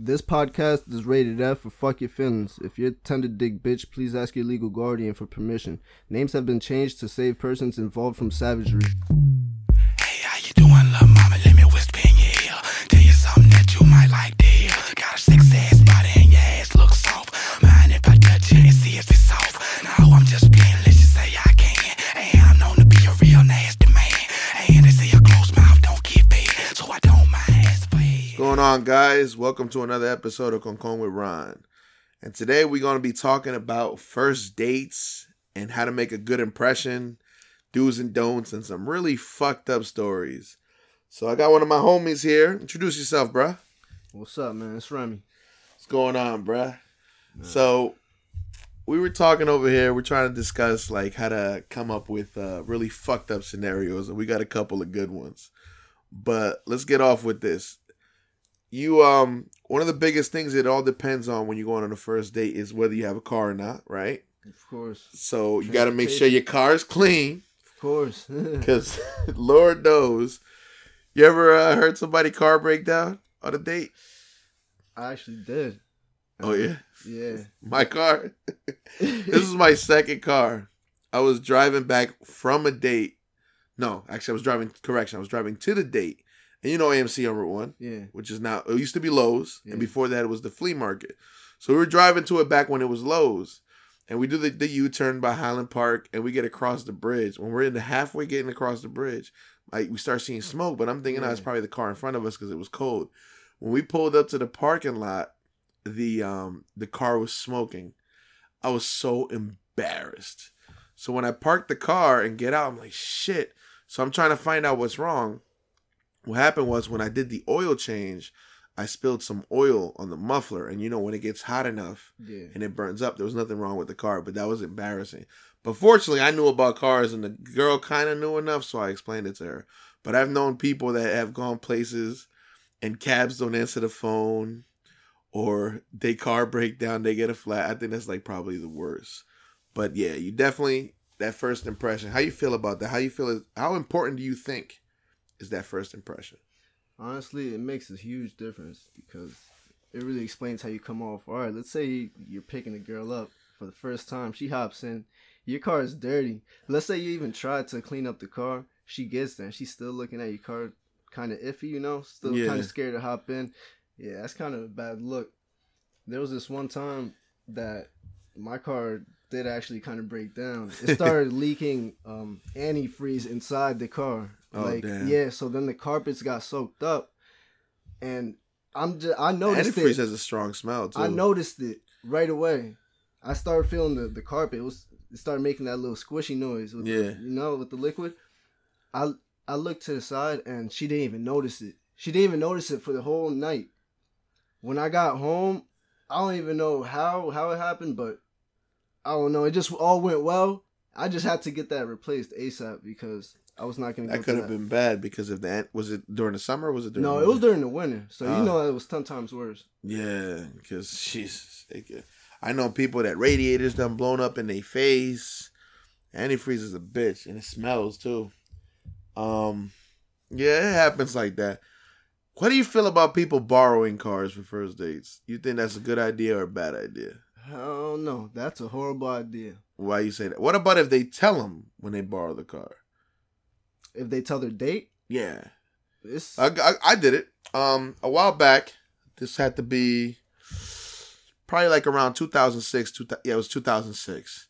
This podcast is rated F for fuck your feelings. If you're a tender dick bitch, please ask your legal guardian for permission. Names have been changed to save persons involved from savagery. Guys? Welcome to another episode of Concon with Ron. And today we're going to be talking about first dates and how to make a good impression, do's and don'ts, and some really fucked up stories. So I got one of my homies here. Introduce yourself, bruh. What's up, man? It's Remy. What's going on, bruh? So we were talking over here. We're trying to discuss like how to come up with uh, really fucked up scenarios, and we got a couple of good ones. But let's get off with this. You um, one of the biggest things it all depends on when you're going on a first date is whether you have a car or not, right? Of course. So you got to make sure your car is clean, Of course. because Lord knows. You ever uh, heard somebody car break down on a date? I actually did. Oh yeah. Yeah. My car. this is my second car. I was driving back from a date. No, actually, I was driving. Correction, I was driving to the date, and you know AMC on Route One, Yeah. which is now it used to be Lowe's, Yeah. and before that it was the flea market. So we were driving to it back when it was Lowe's, and we do the, the U turn by Highland Park, and we get across the bridge. When we're in the halfway getting across the bridge, like we start seeing smoke, but I'm thinking, oh, it's probably the car in front of us because it was cold. When we pulled up to the parking lot, the um the car was smoking. I was so embarrassed. So when I parked the car and get out, I'm like, shit. So I'm trying to find out what's wrong. What happened was when I did the oil change, I spilled some oil on the muffler, and you know when it gets hot enough Yeah. and it burns up, there was nothing wrong with the car, but that was embarrassing. But fortunately, I knew about cars, and the girl kind of knew enough, so I explained it to her. But I've known people that have gone places, and cabs don't answer the phone, or they car break down, they get a flat. I think that's like probably the worst. But yeah, you definitely that first impression. How you feel about that? How you feel? How important do you think is that first impression? Honestly, it makes a huge difference because it really explains how you come off. All right, let's say you're picking a girl up for the first time. She hops in. Your car is dirty. Let's say you even tried to clean up the car. She gets there and she's still looking at your car kind of iffy, you know? Still Yeah. kind of scared to hop in. Yeah, that's kind of a bad look. There was this one time that my car did actually kind of break down. It started leaking um, antifreeze inside the car. Oh, like damn. yeah, so then the carpets got soaked up, and I'm just I noticed Antifreeze it. has a strong smell too. I noticed it right away. I started feeling the, the carpet. It was it started making that little squishy noise. With Yeah. the, you know, with the liquid. I I looked to the side and she didn't even notice it. She didn't even notice it for the whole night. When I got home, I don't even know how how it happened, but I don't know. It just all went well. I just had to get that replaced ASAP because I was not gonna. That go could have been bad because of that. Was it during the summer? or Was it during? No, it was during the winter, so Ah. you know it was ten times worse. Yeah, because she's. I know people that radiators done blown up in their face. Antifreeze is a bitch, and it smells too. Um, yeah, it happens like that. What do you feel about people borrowing cars for first dates? You think that's a good idea or a bad idea? I don't know. That's a horrible idea. Why you say that? What about if they tell them when they borrow the car? If they tell their date, Yeah, I, I, I did it. Um, a while back. This had to be probably like around 2006. Two, yeah, it was 2006.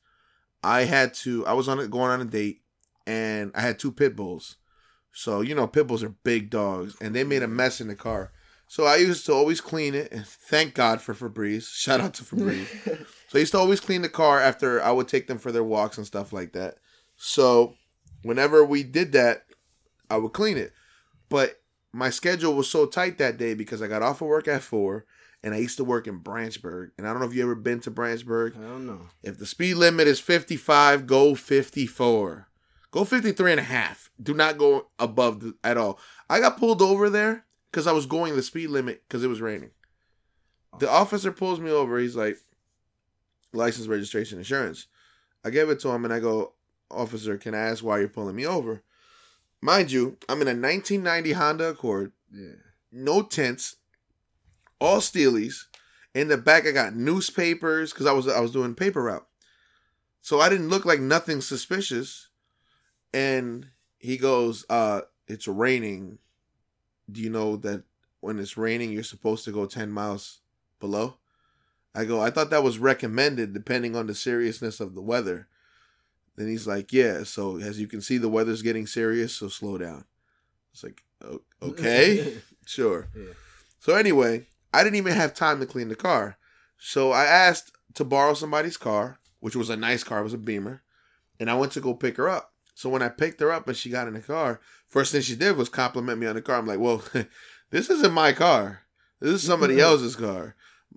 I had to. I was on going on a date, and I had two pit bulls. So you know, pit bulls are big dogs, and they made a mess in the car. So I used to always clean it, and thank God for Febreze. Shout out to Febreze. So I used to always clean the car after I would take them for their walks and stuff like that. So whenever we did that, I would clean it. But my schedule was so tight that day because I got off of work at four and I used to work in Branchburg. And I don't know if you ever been to Branchburg. I don't know. If the speed limit is 55, go 54. Go 53 and a half. Do not go above the, at all. I got pulled over there because I was going the speed limit because it was raining. The officer pulls me over. He's like, license, registration, insurance. I gave it to him and I go, Officer, can I ask why you're pulling me over? Mind you, I'm in a 1990 Honda Accord, Yeah. no tents, all Steelies. In the back, I got newspapers because I was I was doing paper route, so I didn't look like nothing suspicious. And he goes, "Uh, it's raining. Do you know that when it's raining, you're supposed to go ten miles below?" I go, "I thought that was recommended depending on the seriousness of the weather." Then he's like, "Yeah, so as you can see, the weather's getting serious, so slow down." It's like, "Okay, sure." Yeah. So anyway, I didn't even have time to clean the car. So I asked to borrow somebody's car, which was a nice car, it was a Beamer, and I went to go pick her up. So when I picked her up and she got in the car, first thing she did was compliment me on the car. I'm like, "Well, this isn't my car. This is somebody else's car."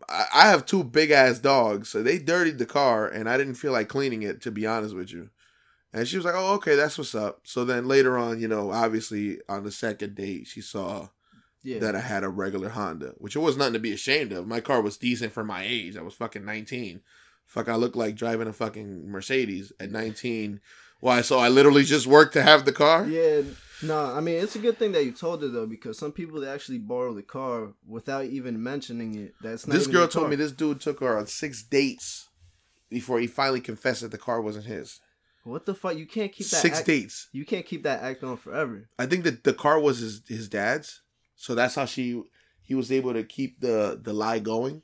I have two big ass dogs, so they dirtied the car, and I didn't feel like cleaning it. To be honest with you, and she was like, "Oh, okay, that's what's up." So then later on, you know, obviously on the second date, she saw Yeah. that I had a regular Honda, which it was nothing to be ashamed of. My car was decent for my age. I was fucking 19. Fuck, I looked like driving a fucking Mercedes at 19. Why? So I literally just worked to have the car? Yeah, no, I mean it's a good thing that you told her though, because some people they actually borrow the car without even mentioning it. That's not This girl told me this dude took her on six dates before he finally confessed that the car wasn't his. What the fuck? You can't keep that. Six act, dates. You can't keep that act on forever. I think that the car was his his dad's, so that's how she he was able to keep the the lie going.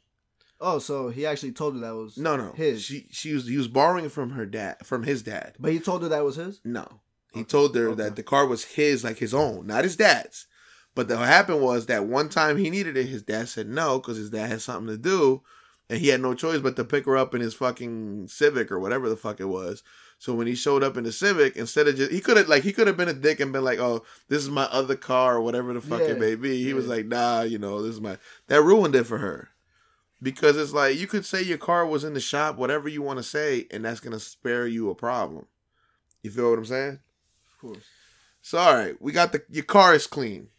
Oh, so he actually told her that was No, no, his. She she was he was borrowing from her dad from his dad. but he told her that was his. No. He Okay, told her okay. that the car was his, like his own, not his dad's. But what happened was that one time he needed it, his dad said no because his dad had something to do, and he had no choice but to pick her up in his fucking Civic or whatever the fuck it was. So when he showed up in the Civic, instead of just he could have like he could have been a dick and been like, "Oh, this is my other car" or whatever the fuck Yeah, it may be. He was like, "Nah, you know, this is my." That ruined it for her because it's like you could say your car was in the shop, whatever you want to say, and that's gonna spare you a problem. You feel what I'm saying? Of course. So all right, we got the your car is clean.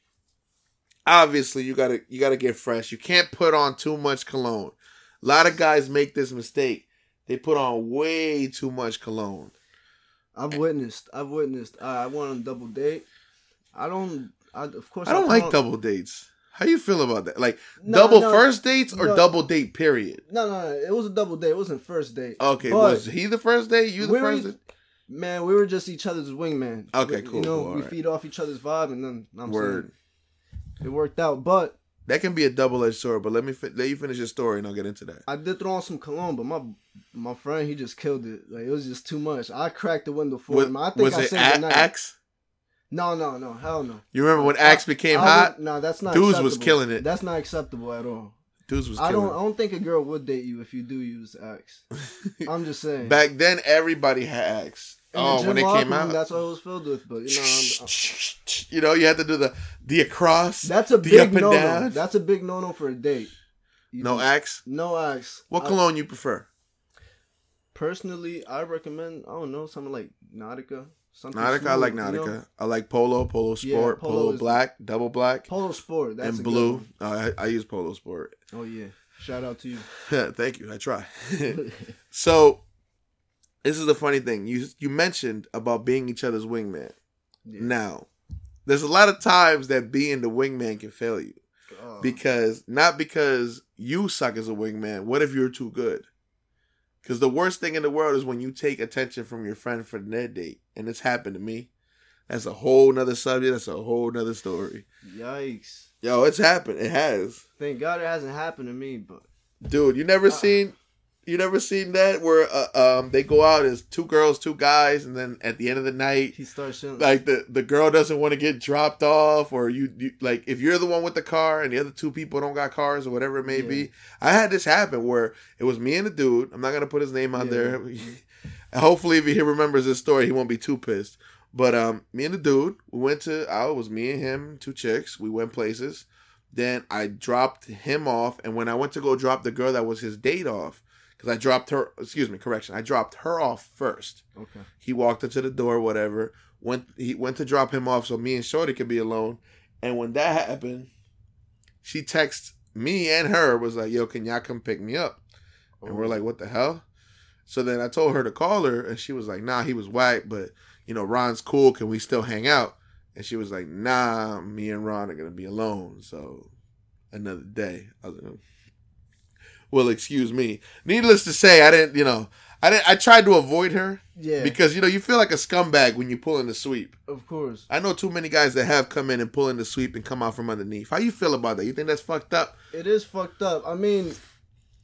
Obviously, you gotta you gotta get fresh. You can't put on too much cologne. A lot of guys make this mistake. They put on way too much cologne. I've witnessed. I've witnessed. Uh, I went on a double date. I don't. I of course. I don't put like double dates. How you feel about that? Like No, double no, first dates or no. double date period? No, no, it was a double date. It wasn't first date. Okay, But was he the first date? You the first? date? Man, we were just each other's wingman. Okay, cool, You know, cool, we alright. feed off each other's vibe, and then I'm Word. saying it worked out. But That can be a double edged sword. But let me fi- let you finish your story and I'll get into that. I did throw on some cologne, but my my friend he just killed it. Like it was just too much. I cracked the window for Was, him. I think was I it saved A- night. Axe? No, no, no, hell no. You remember when Axe became I hot? No, that's not. Dudes was killing it. That's not acceptable at all. Dudes was I don't. I don't think a girl would date you if you do use Axe. I'm just saying. Back then, everybody had Axe. Oh, when it came out, that's what it was filled with. But you know, I'm, you know, you had to do the the across. that's a big no no. That's a big no no for a date. You no do- Axe. No Axe. What I- cologne you prefer? personally, I recommend. I don't know something like Nautica. Something Nautica. I like smooth, you know? Nautica. I like Polo, Polo Yeah, Sport, Polo Polo, is- Black, Double Black, Polo Sport. And Blue. Uh, I, I use Polo Sport. Oh yeah. Shout out to you. Thank you. I try. so, this is the funny thing. You you mentioned about being each other's wingman. Yeah. Now, there's a lot of times that being the wingman can fail you. Oh. because not because you suck as a wingman. What if you're too good? Because the worst thing in the world is when you take attention from your friend for their date, and it's happened to me. That's a whole nother subject. That's a whole nother story. Yikes. Yo, it's happened. It has, Thank God it hasn't happened to me, but dude. You never Uh. seen, you never seen that where uh, um they go out as two girls, two guys, and then at the end of the night, he starts showing like the the girl doesn't want to get dropped off or you, you like if you're the one with the car and the other two people don't got cars or whatever it may Yeah. be i had this happen where it was me and a dude i'm not gonna put his name out Yeah. there hopefully if he remembers this story he won't be too pissed but um me and the dude we went to out it was me and him two chicks we went places then i dropped him off and when i went to go drop the girl that was his date off because i dropped her excuse me correction i dropped her off first Okay. he walked up to the door, whatever. Went he went to drop him off so me and Shorty could be alone. And when that happened, she texted me and her was like, "Yo, can y'all come pick me up?" And we're oh. like, "What the hell?" So then I told her to call her, and she was like, "Nah, he was white, but you know Ron's cool. Can we still hang out?" And she was like, "Nah, me and Ron are gonna be alone." So another day. I was like, oh. Well, excuse me. Needless to say, I didn't. You know, I didn't. I tried to avoid her Yeah, because you know you feel like a scumbag when you pull in the sweep. of course. I know too many guys that have come in and pull in the sweep and come out from underneath. How you feel about that? You think that's fucked up? It is fucked up. I mean,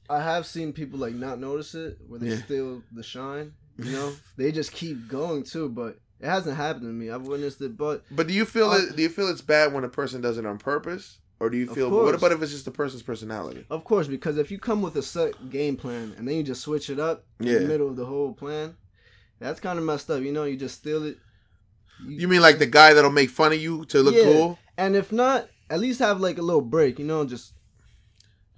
I have seen people like not notice it where they Yeah. steal the shine. You know, they just keep going too. But it hasn't happened to me. I've witnessed it, but But do you feel it? Do you feel it's bad when a person does it on purpose, or do you feel? What about if it's just the person's personality? of course, because if you come with a set game plan and then you just switch it up in the middle of the whole plan, that's kind of messed up. You know, you just steal it. You mean like the guy that'll make fun of you to look Yeah. cool? And if not, at least have like a little break. You know, just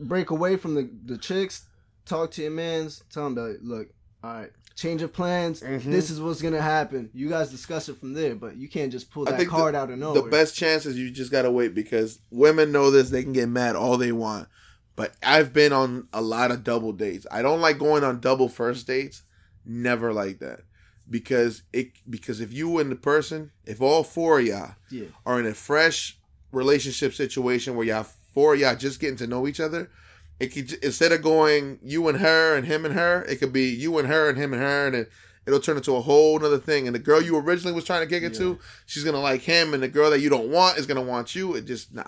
break away from the the chicks. Talk to your mans. Tell them that look, all right, change of plans. Mhm. This is what's gonna happen. You guys discuss it from there, but you can't just pull that card out of nowhere. The best chance is you just gotta wait because women know this. They can get mad all they want. But I've been on a lot of double dates. I don't like going on double first dates. Never like that. Because it because if you and the person, if all four of y'all Yeah, are in a fresh relationship situation where y'all four of y'all just getting to know each other, it could instead of going you and her and him and her, it could be you and her and him and her, and it, it'll turn into a whole other thing. And the girl you originally was trying to kick it to, she's gonna like him, and the girl that you don't want is gonna want you. It just nah.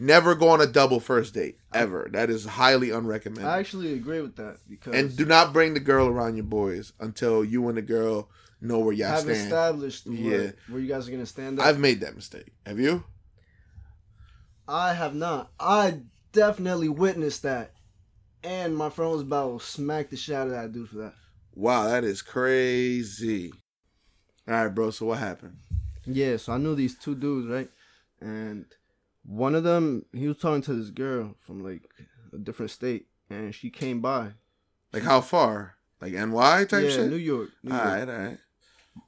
Never go on a double first date ever. That is highly unrecommended. I actually agree with that because and do not bring the girl around your boys until you and the girl know where y'all have stand. established where, Yeah. where you guys are gonna stand up. I've made that mistake. Have you? I have not. I definitely witnessed that, and my friend was about to smack the shit out of that dude for that. Wow, that is crazy. All right, bro. So what happened? Yeah, so I knew these two dudes, right? And one of them, he was talking to this girl from like a different state, and she came by. Like how far? Like NY type yeah, shit. New York. New all York. right, all right.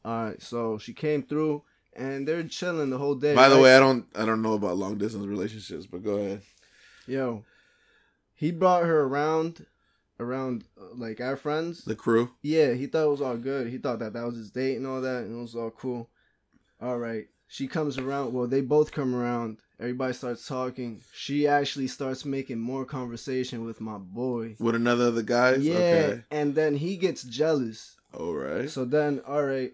All right, so she came through, and they're chilling the whole day. By the right? way, I don't, I don't know about long distance relationships, but go ahead. Yo, he brought her around, around uh, like our friends. The crew. Yeah, he thought it was all good. He thought that that was his date and all that, and it was all cool. All right, she comes around. Well, they both come around. Everybody starts talking. She actually starts making more conversation with my boy. with another of the guys. Yeah, Okay. and then he gets jealous. All right. So then, all right,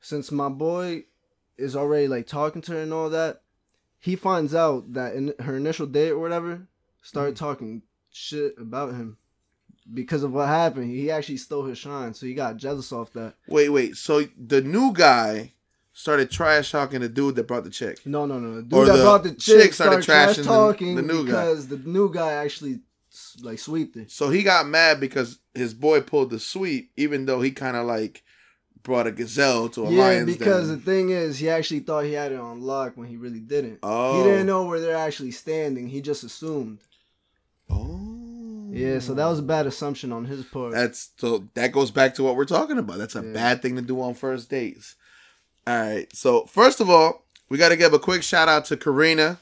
since my boy is already like talking to her and all that, he finds out that in her initial date or whatever started Mm. talking shit about him because of what happened. He actually stole his shine, so he got jealous off that. Wait, wait. So the new guy started trash talking the dude that brought the chick. No, no, no. The dude Or that the brought the chick chick started started trash trashing the- talking the new guy. because the new guy actually like sweeped it. So he got mad because his boy pulled the sweep, even though he kind of like brought a gazelle to a Yeah, lion's because den. the thing is, he actually thought he had it on lock when he really didn't. Oh. He didn't know where they're actually standing. He just assumed. Oh. Yeah, so that was a bad assumption on his part. That's so that goes back to what we're talking about. That's a Yeah. bad thing to do on first dates. All right. So first of all, we got to give a quick shout out to Karina.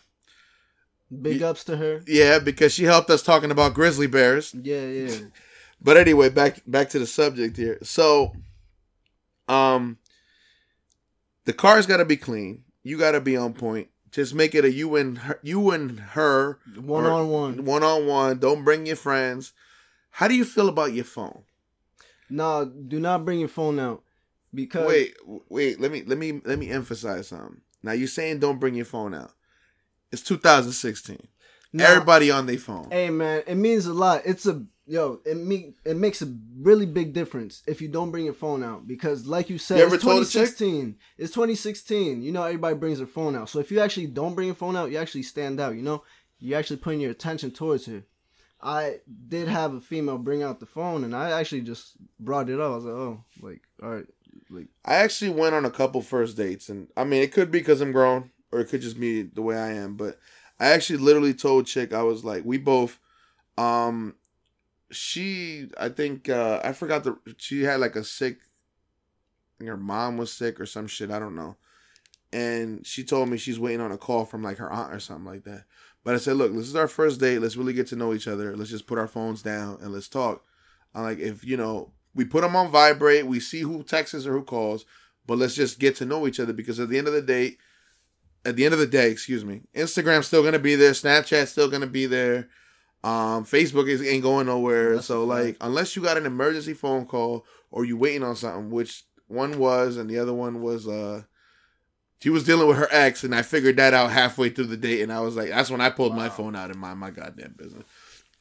Big ups to her. Yeah, because she helped us talking about grizzly bears. Yeah, yeah. But anyway, back back to the subject here. So, um, the car's got to be clean. You got to be on point. Just make it a you and her, you and her One on one. one on one. Don't bring your friends. How do you feel about your phone? No, do not bring your phone out. Because Wait, wait. Let me let me let me emphasize something. Now you're saying don't bring your phone out. It's 2016. Nah, Everybody on their phone. Hey man, it means a lot. It's a yo, it me it makes a really big difference if you don't bring your phone out because like you said, You it's told a chick? 2016. It's 2016. You know everybody brings their phone out. So if you actually don't bring your phone out, you actually stand out, you know? You actually putting your attention towards her. I did have a female bring out the phone and I actually just brought it up. I was like, "Oh, like all right, like I actually went on a couple first dates, and I mean, it could be because I'm grown, or it could just be the way I am. But I actually literally told chick I was like, we both, um, she, I think, uh, I forgot the, she had like a sick, her mom was sick or some shit, I don't know, and she told me she's waiting on a call from like her aunt or something like that. But I said, look, this is our first date. Let's really get to know each other. Let's just put our phones down and let's talk. I'm like, if you know, we put them on vibrate, we see who texts or who calls, but let's just get to know each other because at the end of the day, at the end of the day, excuse me, Instagram's still gonna be there, Snapchat's still gonna be there. Um, Facebook is ain't going nowhere. That's so like, unless you got an emergency phone call or you waiting on something, which one was, and the other one was, uh, she was dealing with her ex, and I figured that out halfway through the date, and I was like, that's when I pulled my phone out and mind my goddamn business.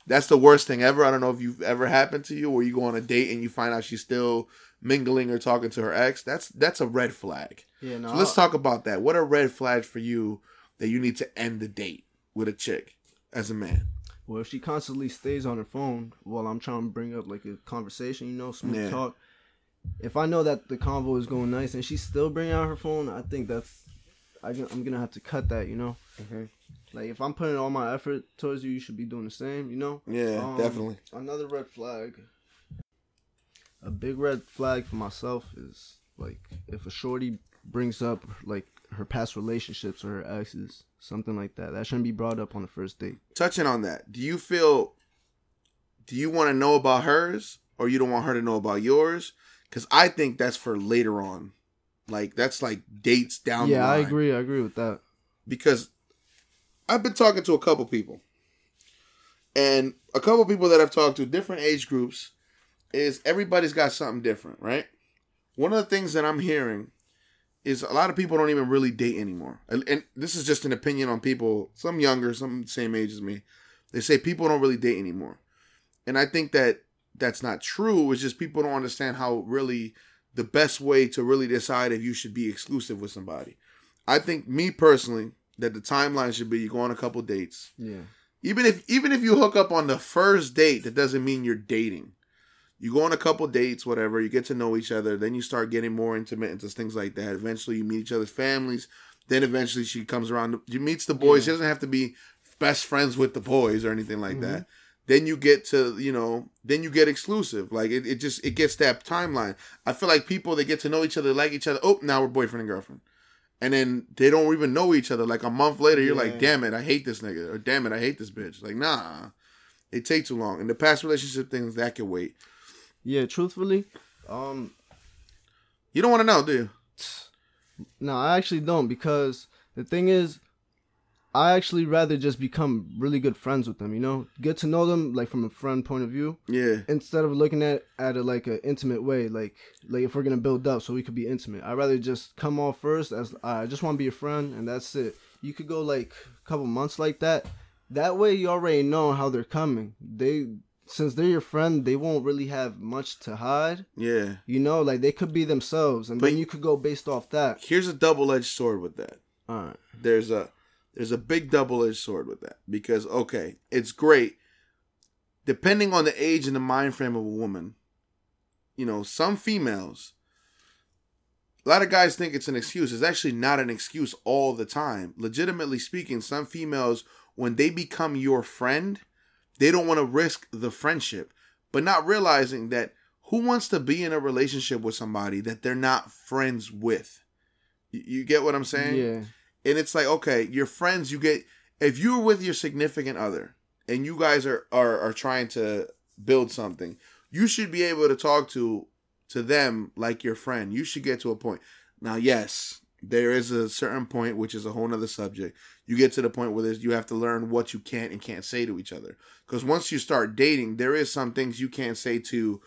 That's the worst thing ever. I don't know if you've ever happened to you where you go on a date and you find out she's still mingling or talking to her ex. That's that's a red flag. Yeah, no. So let's talk about that. What are red flags for you that you need to end the date with a chick as a man? Well, if she constantly stays on her phone while I'm trying to bring up like a conversation, you know, smooth Yeah. talk. If I know that the convo is going nice and she's still bringing out her phone, I think that's I, am gonna have to cut that. You know, Mhm. like if I'm putting all my effort towards you, you should be doing the same. You know. Yeah, Um, definitely. Another red flag. A big red flag for myself is like if a shorty brings up like her past relationships or her exes, something like that. That shouldn't be brought up on the first date. Touching on that, do you feel? Do you want to know about hers, or you don't want her to know about yours? Because I think that's for later on. Like that's like dates down. the yeah, I agree. I agree with that. because I've been talking to a couple people, and a couple people that I've talked to, different age groups, is everybody's got something different, right? One of the things that I'm hearing is a lot of people don't even really date anymore, and, and this is just an opinion on people, some younger, some same age as me. They say people don't really date anymore, and I think that that's not true. It's just people don't understand how really the best way to really decide if you should be exclusive with somebody. I think me personally that the timeline should be you go on a couple dates. Yeah. Even if even if you hook up on the first date, that doesn't mean you're dating. You go on a couple dates, whatever, you get to know each other, then you start getting more intimate into things like that. Eventually you meet each other's families, then eventually she comes around, she meets the boys. She doesn't have to be best friends with the boys or anything like that. Mm-hmm. Then you get to, you know, then you get exclusive. Like it, it just it gets that timeline. I feel like people they get to know each other, like each other. Oh, now we're boyfriend and girlfriend and then they don't even know each other. Like a month later, you're like, "Damn it, I hate this nigga," or "Damn it, I hate this bitch." Like, nah, it take too long. And the past relationship things that can wait. Yeah, truthfully, um, You don't want to know, do you? no, I actually don't because the thing is, I actually rather just become really good friends with them. You know, get to know them like from a friend point of view Yeah, instead of looking at at it like an intimate way. Like like if we're gonna build up so we could be intimate, I'd rather just come off first as I just want to be a friend and that's it. You could go like a couple months like that. That way you already know how they're coming. They since they're your friend, they won't really have much to hide. yeah. You know, like they could be themselves, and But- then you could go based off that. Here's a double edged sword with that. All right. There's a there's a big double edged sword with that because okay, it's great. Depending on the age and the mind frame of a woman, you know, some females. A lot of guys think it's an excuse. It's actually not an excuse all the time. Legitimately speaking, some females, when they become your friend, they don't want to risk the friendship, but not realizing that who wants to be in a relationship with somebody that they're not friends with? You, you get what I'm saying? Yeah. and it's like okay your friends you get if you're with your significant other and you guys are are, are trying to build something you should be able to talk to to them like your friend you should get to a point now yes there is a certain point which is a whole nother subject you get to the point where you have to learn what you can and can't say to each other because once you start dating there is some things you can't say to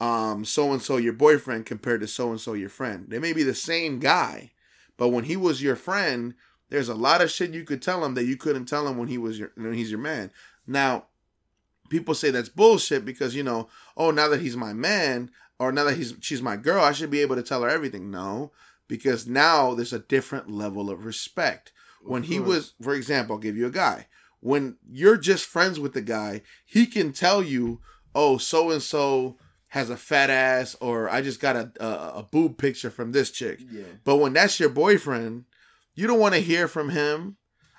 so and so your boyfriend compared to so and so your friend they may be the same guy but when he was your friend, there's a lot of shit you could tell him that you couldn't tell him when he was your when he's your man. Now, people say that's bullshit because you know, oh, now that he's my man, or now that he's she's my girl, I should be able to tell her everything. No, because now there's a different level of respect. When he was, for example, I'll give you a guy. When you're just friends with the guy, he can tell you, oh, so and so has a fat ass, or I just got a, a a boob picture from this chick. Yeah. But when that's your boyfriend, you don't want to hear from him.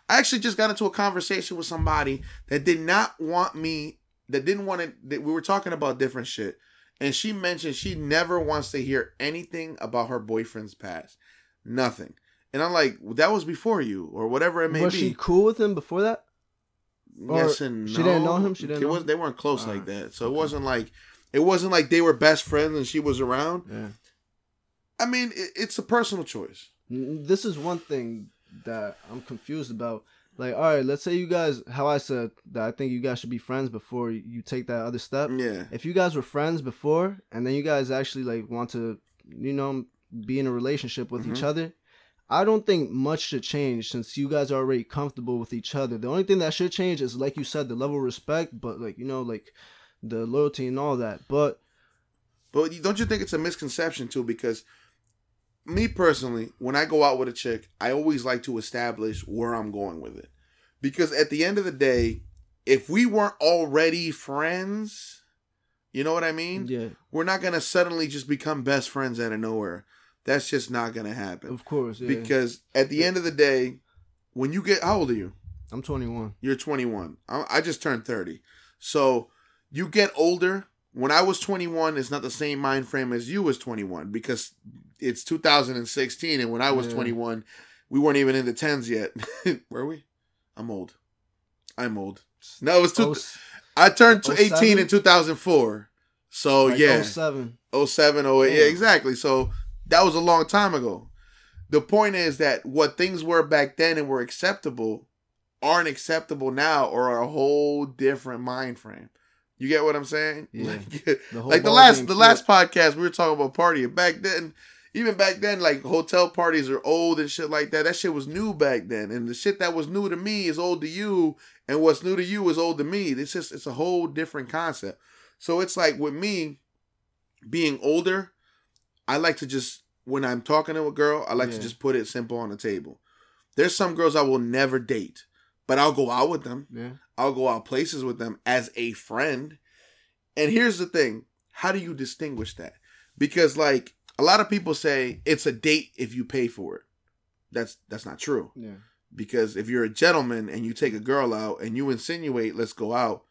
I actually just got into a conversation with somebody that did not want me, that didn't want to, that we were talking about different shit. And she mentioned she never wants to hear anything about her boyfriend's past. Nothing. And I'm like, that was before you, or whatever it may Was be. Was she cool with him before that? yes or and no. she didn't know him? She didn't It know was, him? They weren't close like that. So it wasn't like, it wasn't like they were best friends and she was around. Yeah. I mean, it, it's a personal choice. This is one thing that I'm confused about. Like, all right, let's say you guys, how I said that I think you guys should be friends before you take that other step. Yeah. If you guys were friends before, and then you guys actually like want to, you know, be in a relationship with each Mhm. other, I don't think much should change since you guys are already comfortable with each other. The only thing that should change is, like you said, the level of respect, but like you know, like the loyalty and all that. But But don't you think it's a misconception too? Because me personally, when I go out with a chick, I always like to establish where I'm going with it. Because at the end of the day, if we weren't already friends, you know what I mean? yeah, We're not gonna suddenly just become best friends out of nowhere. That's just not gonna happen. of course. Yeah. Because at the end of the day, when you get how old are you? I'm 21. You're 21. I, I just turned 30. So you get older. When I was 21, it's not the same mind frame as you was 21 because it's 2016, and when I was Yeah. 21, we weren't even in the tens yet. Were we? I'm old. I'm old. No, it was two. Oh, I turned to 07? 18 in 2004. So like oh, yeah, 07. 07, 08. Yeah, Yeah. exactly. So that was a long time ago. The point is that what things were back then and were acceptable aren't acceptable now or are a whole different mind frame. You get what I'm saying? Yeah. Like, The whole like the last the last podcast we were talking about partying. Back then, even back then, like hotel parties are old and shit like that. That shit was new back then. And the shit that was new to me is old to you. And what's new to you is old to me. It's just it's a whole different concept. So it's like with me being older, I like to just when I'm talking to a girl, I like to just put it simple on the table. There's some girls I will never date, but I'll go out with them. Yeah. I'll go out places with them as a friend. And here's the thing how do you distinguish that? Because, like, a lot of people say it's a date if you pay for it. That's that's not true. Yeah. Because if you're a gentleman and you take a girl out and you insinuate, let's go out,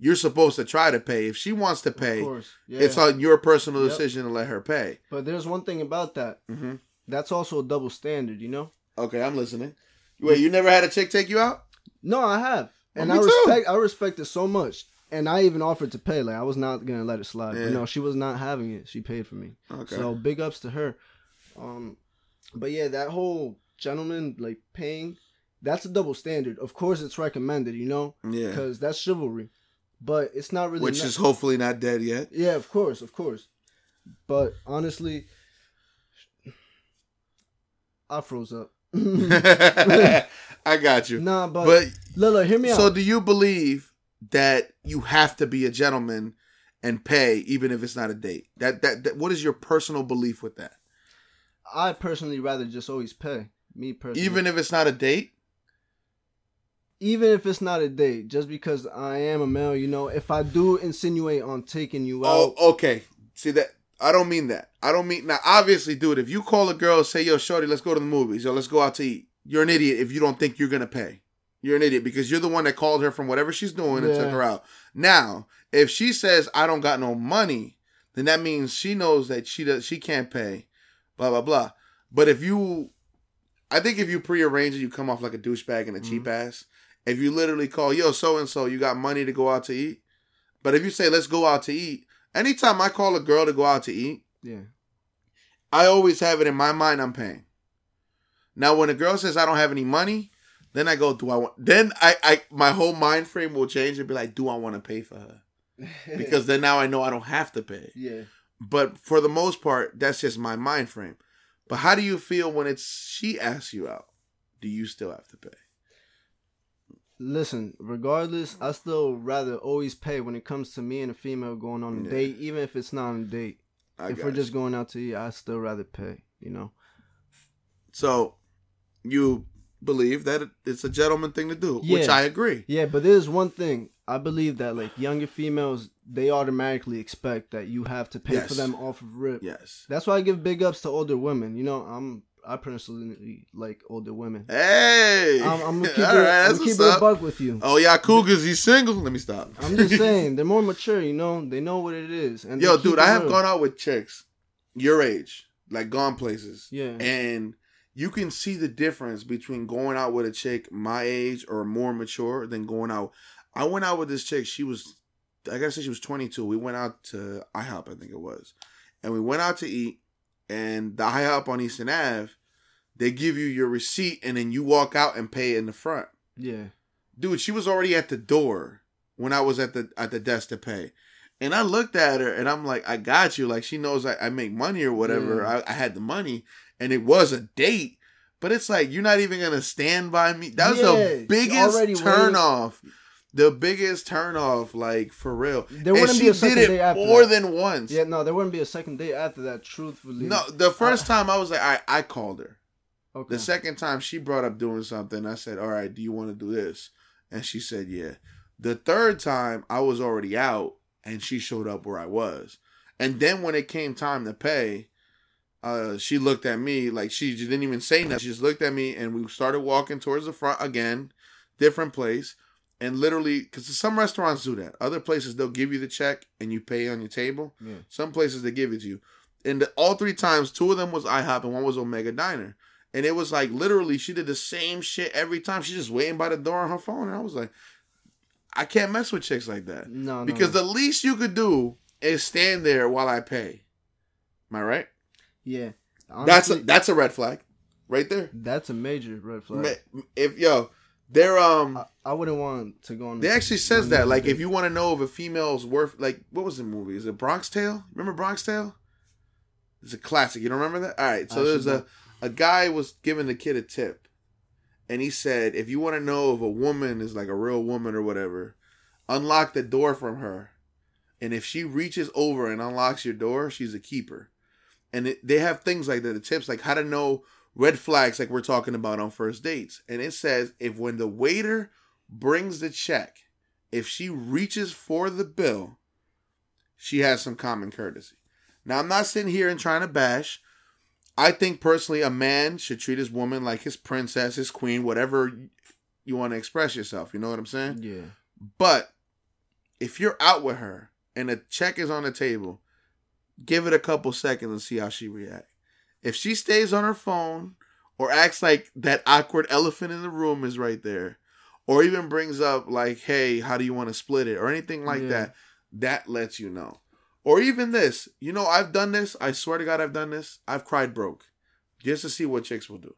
you're supposed to try to pay. If she wants to pay, Of course. Yeah. it's on your personal Yep. decision to let her pay. but there's one thing about that. hmm That's also a double standard, you know? Okay, I'm listening. Wait, you never had a chick take you out? No, I have. And Well, I me too. respect I respect it so much. And I even offered to pay. Like I was not gonna let it slide. Yeah. But no, she was not having it. She paid for me. Okay. So big ups to her. Um but yeah, that whole gentleman like paying, that's a double standard. Of course it's recommended, you know? yeah. Because that's chivalry. But it's not really Which ne- is hopefully not dead yet. Yeah, of course, of course. But honestly, I froze up. I got you. nah, but, But Lila, hear me so out. So, do you believe that you have to be a gentleman and pay even if it's not a date? That that, that what is your personal belief with that? I personally rather just always pay. Me personally, Even if it's not a date? Even if it's not a date, just because I am a male, you know, if I do insinuate on taking you oh, out, Oh, okay. See that I don't mean that. I don't mean now obviously, dude, if you call a girl say, yo, shorty, let's go to the movies, or let's go out to eat, you're an idiot if you don't think you're gonna pay. You're an idiot because you're the one that called her from whatever she's doing and Yeah. took her out. Now, if she says I don't got no money, then that means she knows that she does she can't pay. Blah blah blah. But if you I think if you prearrange it, you come off like a douchebag and a mm-hmm. cheap ass. If you literally call, yo, so and so, you got money to go out to eat. But if you say, let's go out to eat, anytime I call a girl to go out to eat, yeah, I always have it in my mind I'm paying. Now, when a girl says I don't have any money, then I go, do I want? Then I, I, my whole mind frame will change and be like, do I want to pay for her? Because then now I know I don't have to pay. yeah, But for the most part, that's just my mind frame. But how do you feel when it's she asks you out? Do you still have to pay? Listen, regardless, I still rather always pay when it comes to me and a female going on a Yeah. date, even if it's not on a date. I if we're you. just going out to eat, I still rather pay. You know. so you believe that it's a gentleman thing to do, which I agree. Yeah, but there's one thing. I believe that like younger females, they automatically expect that you have to pay for them off of rip. Yes. That's why I give big ups to older women. You know, I'm I personally like older women. Hey, I'm, I'm gonna keep All it. right, I'm keep it buck with you. Oh yeah, Cougars, he's single. Let me stop. I'm just saying they're more mature. You know, they know what it is. And Yo, dude, I have real. gone out with chicks your age, like gone places. Yeah. And you can see the difference between going out with a chick my age or more mature than going out. I went out with this chick. She was, I gotta say, she was 22. We went out to IHOP, I think it was, and we went out to eat. And the IHOP on Eastern Ave, they give you your receipt and then you walk out and pay in the front. Yeah. Dude, she was already at the door when I was at the at the desk to pay. And I looked at her and I'm like, I got you. Like she knows I, I make money or whatever. Yeah. I, I had the money and it was a date. But it's like you're not even gonna stand by me. That was Yeah, the biggest turn waited. off. The biggest turnoff, like for real. There wouldn't be a second did day it after more that. than once. Yeah, no, there wouldn't be a second date after that. Truthfully, No, the first time I was like, I, I called her. Okay. The second time she brought up doing something, I said, All right, do you want to do this? And she said, Yeah. The third time, I was already out and she showed up where I was. And then when it came time to pay, uh, she looked at me like she didn't even say nothing. She just looked at me and we started walking towards the front again, different place. And literally, because some restaurants do that. Other places, they'll give you the check and you pay on your table. Yeah. Some places, they give it to you. And the, all three times, two of them was IHOP and one was Omega Diner. And it was like literally, she did the same shit every time. She's just waiting by the door on her phone. And I was like, I can't mess with chicks like that. No, no, Because no. the least you could do is stand there while I pay. Am I right? yeah, that's a, that's a red flag, right there. that's a major red flag. If yo, they're um, I, I wouldn't want to go on. they actually says that like if you want to know if a female's worth like what was the movie? Is it Bronx Tale? Remember Bronx Tale? It's a classic. You don't remember that? All right. So I there's a a guy was giving the kid a tip, and he said, if you want to know if a woman is like a real woman or whatever, unlock the door from her, and if she reaches over and unlocks your door, she's a keeper. And it, they have things like that, the tips like how to know red flags, like we're talking about on first dates. And it says if when the waiter brings the check, if she reaches for the bill, she has some common courtesy. Now, I'm not sitting here and trying to bash. I think personally, a man should treat his woman like his princess, his queen, whatever you want to express yourself. You know what I'm saying? Yeah, But if you're out with her and a check is on the table, give it a couple seconds and see how she reacts. If she stays on her phone or acts like that awkward elephant in the room is right there, or even brings up like, "Hey, how do you want to split it?" or anything like Yeah. that, that lets you know. Or even this, you know, I've done this. I swear to God, I've done this. I've cried broke, just to see what chicks will do.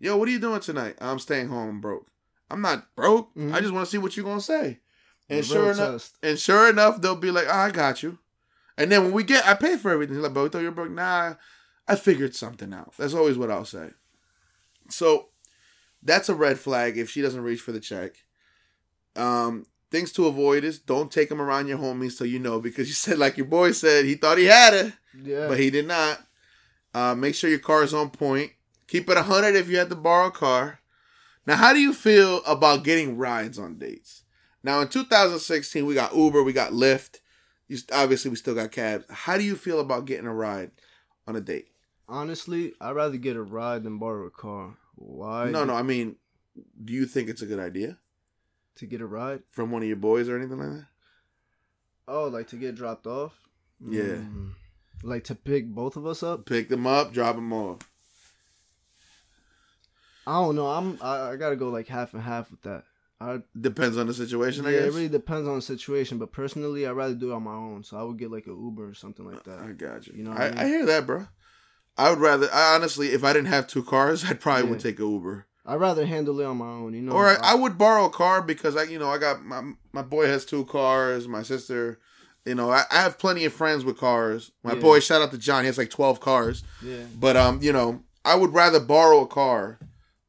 Yo, what are you doing tonight? I'm staying home. Broke. I'm not broke. Mhm. I just want to see what you're gonna say. And The sure enough, test. and sure enough, they'll be like, oh, "I got you." And then when we get, I pay for everything. He's like, "But we thought you were broke." Nah, I figured something out. That's always what I'll say. So that's a red flag if she doesn't reach for the check. Um, things to avoid is don't take them around your homies so you know because you said like your boy said he thought he had it Yeah, but he did not. Uh, make sure your car is on point. Keep it 100 if you had to borrow a car. Now, how do you feel about getting rides on dates? Now, in 2016, we got Uber, we got Lyft. You, obviously, we still got cabs. How do you feel about getting a ride on a date? Honestly, I'd rather get a ride than borrow a car. Why? no, no, I mean, do you think it's a good idea To get a ride? from one of your boys or anything like that? Oh, like to get dropped off? Yeah. Mm. Like to pick both of us up? Pick them up, drop them off. I don't know. I'm. I, I gotta go like half and half with that. I Depends on the situation, yeah, it really depends on the situation. But personally, I'd rather do it on my own. So I would get like an Uber or something like that. I got you. You know I, I mean? I hear that, bro. I would rather. I honestly, if I didn't have two cars, I'd probably would take a Uber. I'd rather handle it on my own. You know. or I, I would borrow a car because I, you know, I got my my boy has two cars. My sister, you know, I, I have plenty of friends with cars. My Yeah. boy, shout out to John, he has like twelve cars. yeah. But um, you know, I would rather borrow a car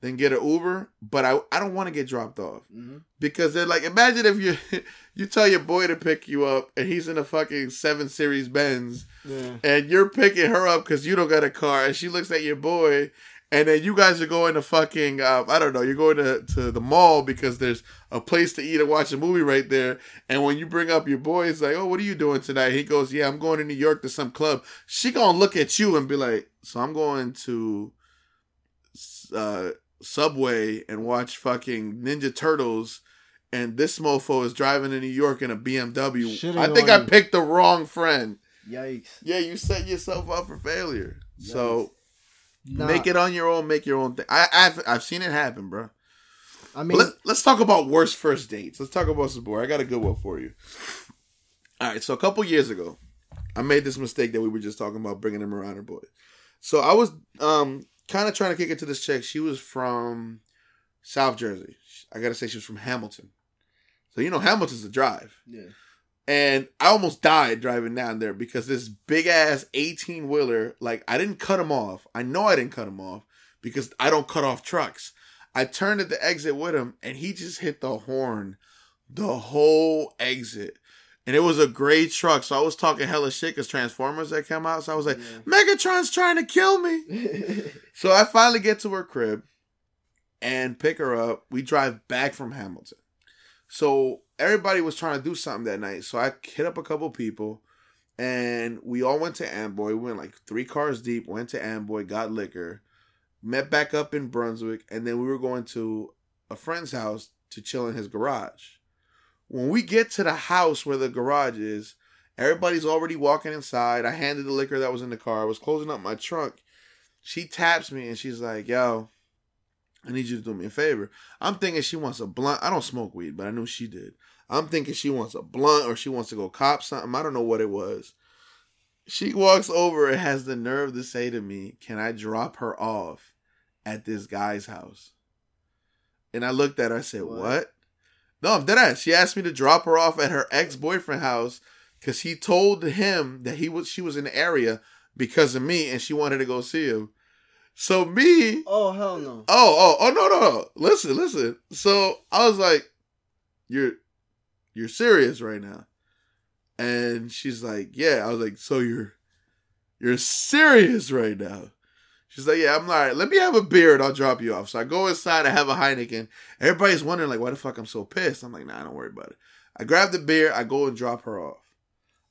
than get an Uber. But I I don't want to get dropped off hmm because they're like, imagine if you you tell your boy to pick you up and he's in a fucking seven series Benz Yeah. and you're picking her up because you don't got a car, and she looks at your boy, and then you guys are going to fucking, uh, I don't know, you're going to, to the mall because there's a place to eat and watch a movie right there. And when you bring up your boy, it's like, oh, what are you doing tonight? He goes, yeah, I'm going to New York to some club. She gonna look at you and be like, so I'm going to uh, Subway and watch fucking Ninja Turtles. And this mofo is driving to New York in a BMW. Shitting I think I picked the wrong friend. Yikes. Yeah, you set yourself up for failure. So Nah, make it on your own. Make your own thing. I, I've I've seen it happen, bro. I mean, let, let's talk about worst first dates. Let's talk about some more. I got a good one for you. All right, so a couple years ago, I made this mistake that we were just talking about bringing him around her boy. So I was um kind of trying to kick it to this chick. She was from South Jersey. I gotta say she was from Hamilton. So you know Hamilton's a drive. Yeah. And I almost died driving down there because this big ass 18 wheeler, like I didn't cut him off. I know I didn't cut him off because I don't cut off trucks. I turned at the exit with him and he just hit the horn the whole exit. And it was a gray truck. So I was talking hella shit because Transformers that came out. So I was like, Yeah. Megatron's trying to kill me. So I finally get to her crib and pick her up. We drive back from Hamilton. So everybody was trying to do something that night. So I hit up a couple people and we all went to Amboy. We went like three cars deep, went to Amboy, got liquor, met back up in Brunswick, and then we were going to a friend's house to chill in his garage. When we get to the house where the garage is, everybody's already walking inside. I handed the liquor that was in the car. I was closing up my trunk she taps me and she's like, "Yo, I need you to do me a favor." I'm thinking she wants a blunt. I don't smoke weed, but I knew she did. I'm thinking she wants a blunt or she wants to go cop something. I don't know what it was. She walks over and has the nerve to say to me, "Can I drop her off at this guy's house?" And I looked at her. I said, What? "What?" No, I'm dead ass. She asked me to drop her off at her ex boyfriend house because he told him that he was she was in the area because of me and she wanted to go see him. So me, oh hell no. oh, oh, oh no, no, no. Listen, listen. So I was like, You're you're serious right now. And she's like, Yeah. I was like, So you're you're serious right now. She's like, Yeah, I'm all right. Let me have a beer and I'll drop you off. So I go inside, I have a Heineken. Everybody's wondering, like, why the fuck I'm so pissed. I'm like, nah, don't worry about it. I grab the beer, I go and drop her off.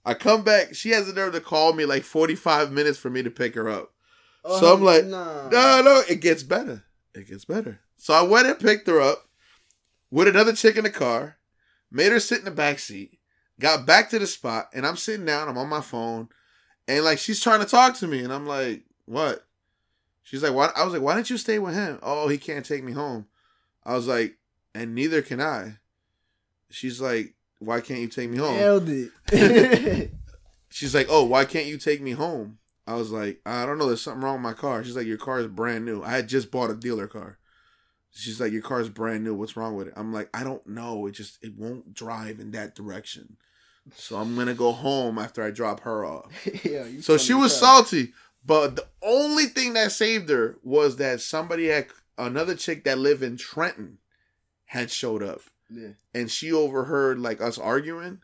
I come back, she has the nerve to call me like 45 minutes for me to pick her up. Oh, So I'm like, nah. No, no, it gets better. It gets better. So I went and picked her up with another chick in the car, made her sit in the back seat, got back to the spot, and I'm sitting down, I'm on my phone, and like she's trying to talk to me, and I'm like, what? She's like, why? I was like, why didn't you stay with him? Oh, he can't take me home. I was like, and neither can I. She's like, why can't you take me home? Nailed it. She's like, "Oh, why can't you take me home?" I was like, "I don't know. There's something wrong with my car." She's like, "Your car is brand new. I had just bought a dealer car." She's like, "Your car is brand new. What's wrong with it?" I'm like, "I don't know. It just it won't drive in that direction." So I'm gonna go home after I drop her off. yeah, So she was as salty, but the only thing that saved her was that somebody had another chick that lived in Trenton had showed up. Yeah. and she overheard like us arguing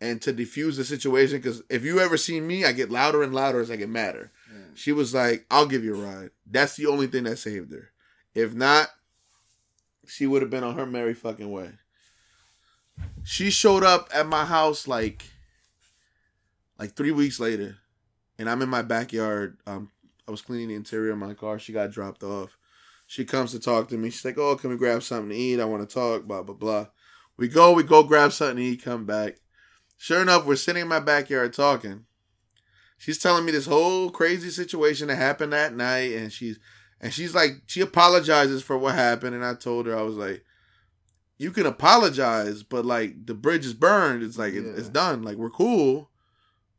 and to defuse the situation because if you ever see me i get louder and louder as i get madder. Yeah. she was like i'll give you a ride. That's the only thing that saved her. If not she would have been on her merry fucking way. She showed up at my house like like three weeks later and i'm in my backyard um i was cleaning the interior of my car she got dropped off she comes to talk to me she's like oh can we grab something to eat i want to talk blah blah blah we go, we go grab something to eat, come back. Sure enough, we're sitting in my backyard talking. She's telling me this whole crazy situation that happened that night, and she's and she's like, she apologizes for what happened, and I told her I was like, you can apologize, but like the bridge is burned. It's like Yeah. it's done. Like we're cool,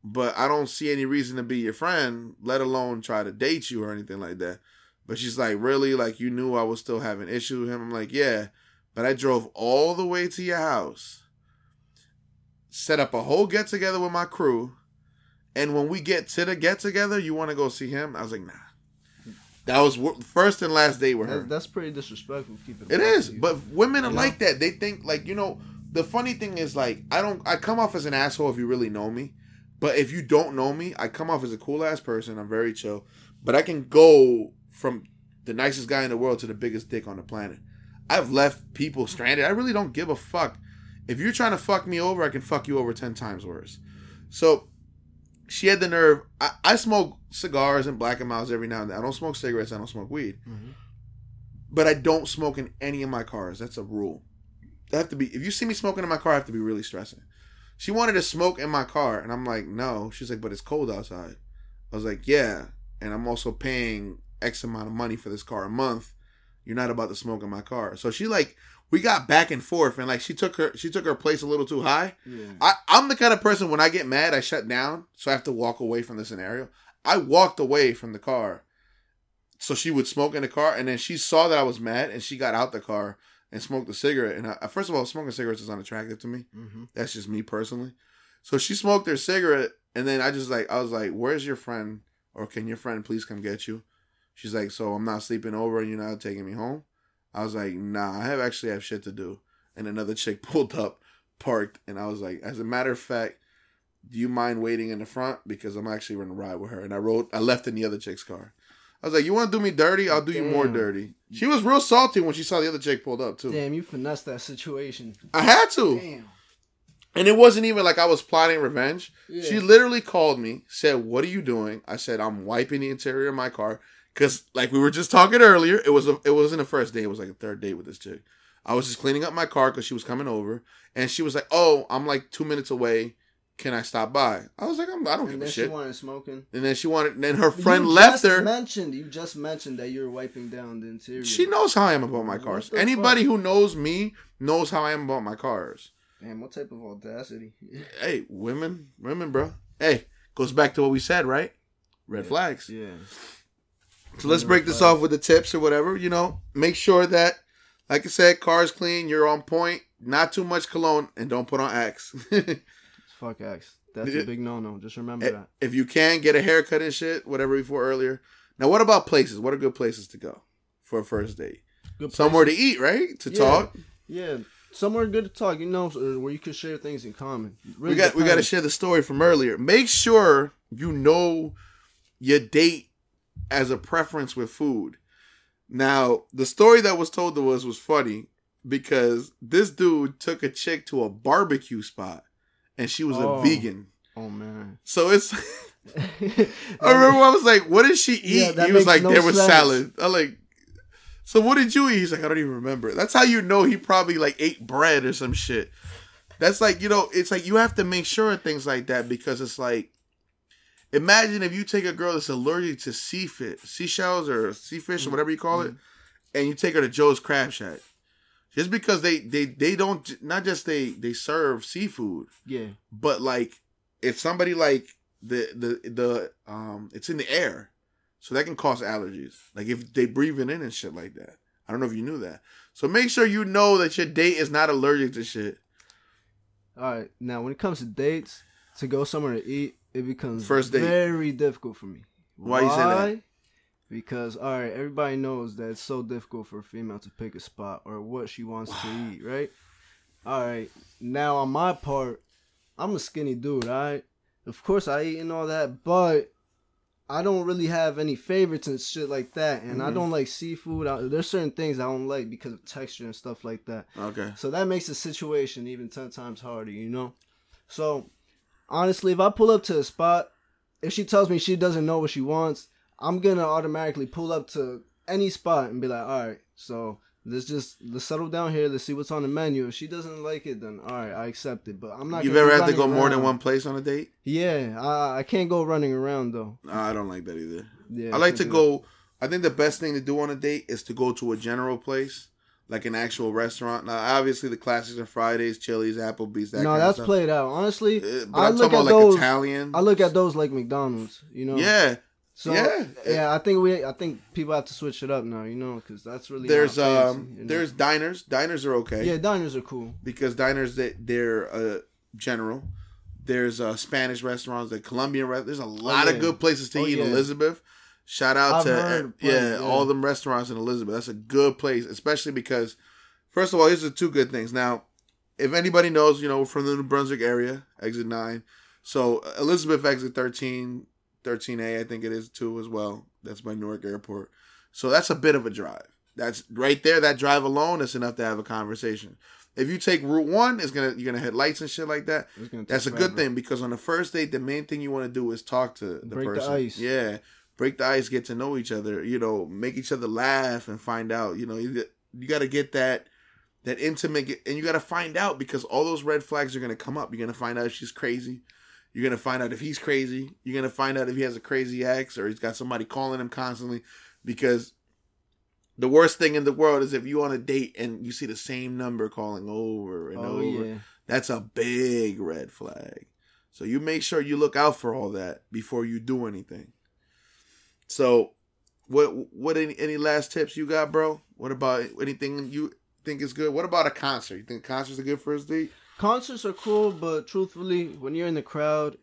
but I don't see any reason to be your friend, let alone try to date you or anything like that. But she's like, really? Like you knew I was still having issues with him? I'm like, yeah. But I drove all the way to your house, set up a whole get together with my crew, and when we get to the get together, you want to go see him? I was like, nah. That was first and last date with her. That's, that's pretty disrespectful. Keep it. It is, but women are like that. They think like you know. The funny thing is like I don't. I come off as an asshole if you really know me, but if you don't know me, I come off as a cool ass person. I'm very chill, but I can go from the nicest guy in the world to the biggest dick on the planet. I've left people stranded. I really don't give a fuck. If you're trying to fuck me over, I can fuck you over ten times worse. So she had the nerve. I, I smoke cigars and Black and Milds every now and then. I don't smoke cigarettes. I don't smoke weed Mhm. but I don't smoke in any of my cars. That's a rule. I have to be. If you see me smoking in my car, I have to be really stressing. She wanted to smoke in my car, and I'm like, no. She's like, but it's cold outside. I was like, yeah, and I'm also paying X amount of money for this car a month. You're not about to smoke in my car. So she like, we got back and forth, and like she took her, she took her place a little too high. Yeah. I, I'm the kind of person when I get mad, I shut down, so I have to walk away from the scenario. I walked away from the car, so she would smoke in the car, and then she saw that I was mad, and she got out the car and smoked a cigarette. And I, first of all, smoking cigarettes is unattractive to me. hmm That's just me personally. So she smoked her cigarette, and then I just like I was like, "Where's your friend? Or can your friend please come get you?" She's like, "So I'm not sleeping over, and you're not taking me home." I was like, "Nah, I have actually have shit to do." And another chick pulled up, parked, and I was like, "As a matter of fact, do you mind waiting in the front because I'm actually gonna ride with her?" And I rode, I left in the other chick's car. I was like, "You want to do me dirty? I'll do you more dirty." She was real salty when she saw the other chick pulled up too. Damn, you finessed that situation. I had to. Damn. And it wasn't even like I was plotting revenge. Yeah. She literally called me, said, "What are you doing?" I said, "I'm wiping the interior of my car." Because, like we were just talking earlier, it was a, it wasn't a first date; it was like a third date with this chick. I was just cleaning up my car because she was coming over, and she was like, "Oh, I'm like two minutes away. Can I stop by?" I was like, I'm, "I don't and give then a she wanted smoking. and then she wanted. Then her friend You left just her. Mentioned you just mentioned that you're wiping down the interior. She knows how I am about my cars. Anybody fuck? who knows me knows how I am about my cars. Damn, what type of audacity? Hey, women, women, bro. Hey, goes back to what we said, right? Red flags. yeah. So let's break this off with the tips or whatever. You know, make sure that, like I said, car's clean, you're on point, not too much cologne, and don't put on Axe. Fuck Axe. That's a big no no. Just remember eh, that. if you can, get a haircut and shit, whatever before earlier. Now, what about places? What are good places to go for a first date? Good Somewhere to eat, right? To Yeah. talk. Yeah, somewhere good to talk. You know, where you can share things in common. we got we got to share the story from earlier. Make sure you know your date as a preference with food. Now, the story that was told to us was funny because this dude took a chick to a barbecue spot and she was Oh. a vegan. Oh man. So it's I remember I was like, "What did she eat?" Yeah, he was like, no "There was sense. salad." I'm like, "So what did you eat?" He's like, "I don't even remember." That's how you know he probably like ate bread or some shit. That's like you know, it's like you have to make sure of things like that because it's like, imagine if you take a girl that's allergic to seafish, seashells or sea fish or mm, whatever you call it, mm. and you take her to Joe's Crab Shack, just because they they they don't not just they they serve seafood, yeah. but like if somebody like the the the um it's in the air so that can cause allergies like if they breathe it in and shit like that i don't know if you knew that so make sure you know that your date is not allergic to shit All right. Now, when it comes to dates, to go somewhere to eat, it becomes First date. very difficult for me. Why you say that? Because all right, everybody knows that it's so difficult for a female to pick a spot or what she wants to eat, right? All right. Now on my part, I'm a skinny dude, right? Of course I eat and all that, but I don't really have any favorites and shit like that, and I Mhm. don't like seafood. I, there's certain things I don't like because of texture and stuff like that. okay So that makes the situation even 10 times harder, you know? So, honestly, if I pull up to a spot, if she tells me she doesn't know what she wants, I'm going to automatically pull up to any spot and be like, all right, so let's just let's settle down here. Let's see what's on the menu. If she doesn't like it, then all right, I accept it. But I'm not. you've gonna ever had to go running more than one place on a date Yeah, I, I can't go running around though. no, i don't like that either Yeah, i like to go i think the best thing to do on a date is to go to a general place like an actual restaurant now obviously the classics are fridays chili's applebee's that. No, kind that's of stuff. played out. Honestly, Uh, but I i'm look talking at about like those. italian I look at those like McDonald's. You know. yeah So Yeah. yeah, I think we I think people have to switch it up now, you know, because that's really there's fancy, um you know? there's diners diners are okay yeah diners are cool. because diners that they're uh, general. There's uh, Spanish restaurants, the Colombian. Re- there's a lot yeah. of good places to Oh, eat. yeah. in Elizabeth, shout out I've to plenty, yeah, yeah. all them restaurants in Elizabeth. That's a good place, especially because first of all, here's the two good things. Now, if anybody knows, you know, we're from the New Brunswick area, exit nine. So Elizabeth exit 13, 13A, I think it is too as well. That's by Newark Airport. So that's a bit of a drive. That's right there. That drive alone is enough to have a conversation. If you take Route One, it's gonna you're gonna hit lights and shit like that. That's a good thing because on the first date, the main thing you want to do is talk to the Break the person. ice. Yeah, break the ice, get to know each other. You know, make each other laugh and find out. You know, you you got to get that that intimate, and you got to find out because all those red flags are gonna come up. You're gonna find out if she's crazy. You're gonna find out if he's crazy. You're gonna find out if he has a crazy ex or he's got somebody calling him constantly. Because the worst thing in the world is if you on a date and you see the same number calling over and Oh over. yeah. That's a big red flag. So you make sure you look out for all that before you do anything. So what what any any last tips you got, bro? What about anything you think is good? What about a concert? You think concerts are good for a date? Concerts are cool, but truthfully, when you're in the crowd,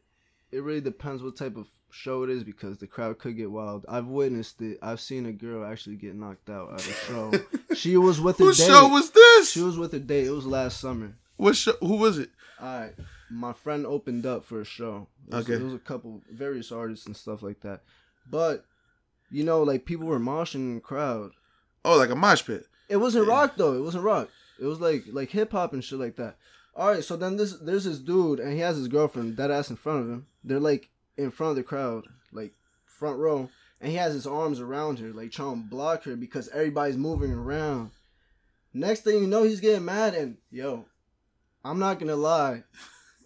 it really depends what type of show it is because the crowd could get wild. I've witnessed it. I've seen a girl actually get knocked out at a show. she was with a Whose date. show was this? she was with a date. It was last summer. what show? Who was it? All right, my friend opened up for a show. It was, Okay. it was a couple various artists and stuff like that. But you know, like people were moshing in the crowd. Oh, like a mosh pit. It wasn't Yeah. rock though. It wasn't rock. It was like like hip hop and shit like that. All right, so then this there's this dude and he has his girlfriend dead ass in front of him. They're like in front of the crowd, like front row, and he has his arms around her, like trying to block her because everybody's moving around. Next thing you know, he's getting mad and yo, I'm not gonna lie,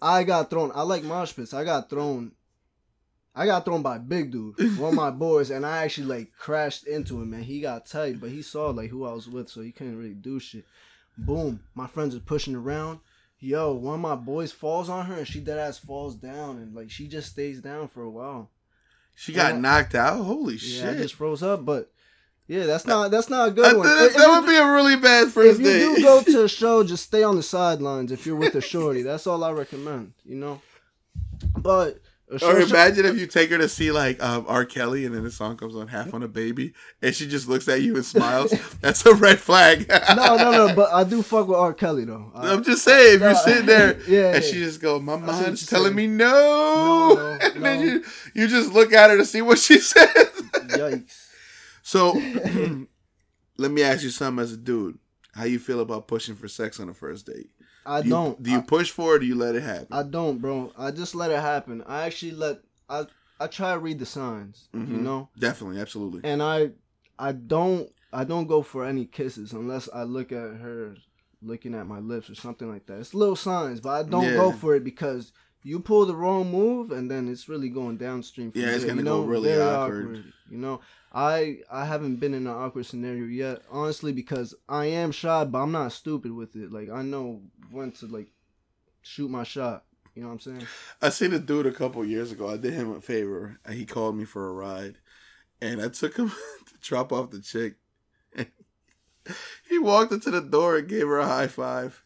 I got thrown. I like mosh pits. I got thrown. I got thrown by a big dude, one of my boys, and I actually like crashed into him, and he got tight, but he saw like who I was with, so he couldn't really do shit. Boom, my friends are pushing around. Yo, one of my boys falls on her, and she dead ass falls down, and like she just stays down for a while. She got Yeah. knocked out. Holy Yeah, I shit! just froze up, but yeah, that's not that's not a good think one. that, that would do- be a really bad if you date. do go to a show, just stay on the sidelines if you're with a shorty. That's all I recommend, you know. But a Or imagine if you take her to see like um, R. Kelly and then the song comes on half on a baby and she just looks at you and smiles. That's a red flag. no, no, no. But I do fuck with R. Kelly though. I, I'm just saying, if No, you're sitting there yeah, and yeah. she just go, my mind's telling saying. me no, No, no, and then you you just look at her to see what she says. yikes. so, let me ask you something as a dude. How you feel about pushing for sex on a first date? I do don't. Do you I, push for it or do you let it happen? I don't, bro. I just let it happen. I actually let. I I try to read the signs. You Mhm. know. Definitely, absolutely. and I I don't I don't go for any kisses unless I look at her looking at my lips or something like that. It's little signs, but I don't go for it because you pull the wrong move and then it's really going downstream. Yeah, it's there, gonna you go really Very awkward. You know, I I haven't been in an awkward scenario yet, honestly, because I am shy, but I'm not stupid with it. Like I know when to like shoot my shot. You know what I'm saying? I seen a dude a couple years ago. I did him a favor. and He called me for a ride, and I took him to drop off the chick. And he walked into the door and gave her a high five.